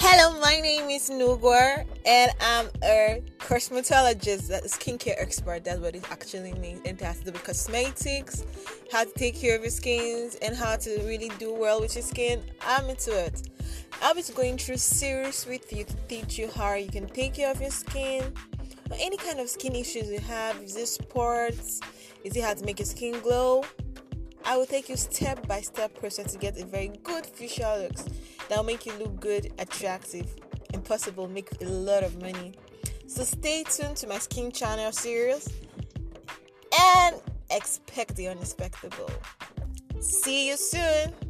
Hello, my name is Nugwar, and I'm a cosmetologist, a skincare expert. That's what it actually means. It has to with cosmetics, how to take care of your skin, and how to really do well with your skin. I'm into it. I'll be going through series with you to teach you how you can take care of your skin, any kind of skin issues you have. Is it sports? Is it how to make your skin glow? I will take you step by step process to get a very good facial looks that will make you look good, attractive, and possible make a lot of money. So stay tuned to my skin channel series and expect the unexpected. See you soon.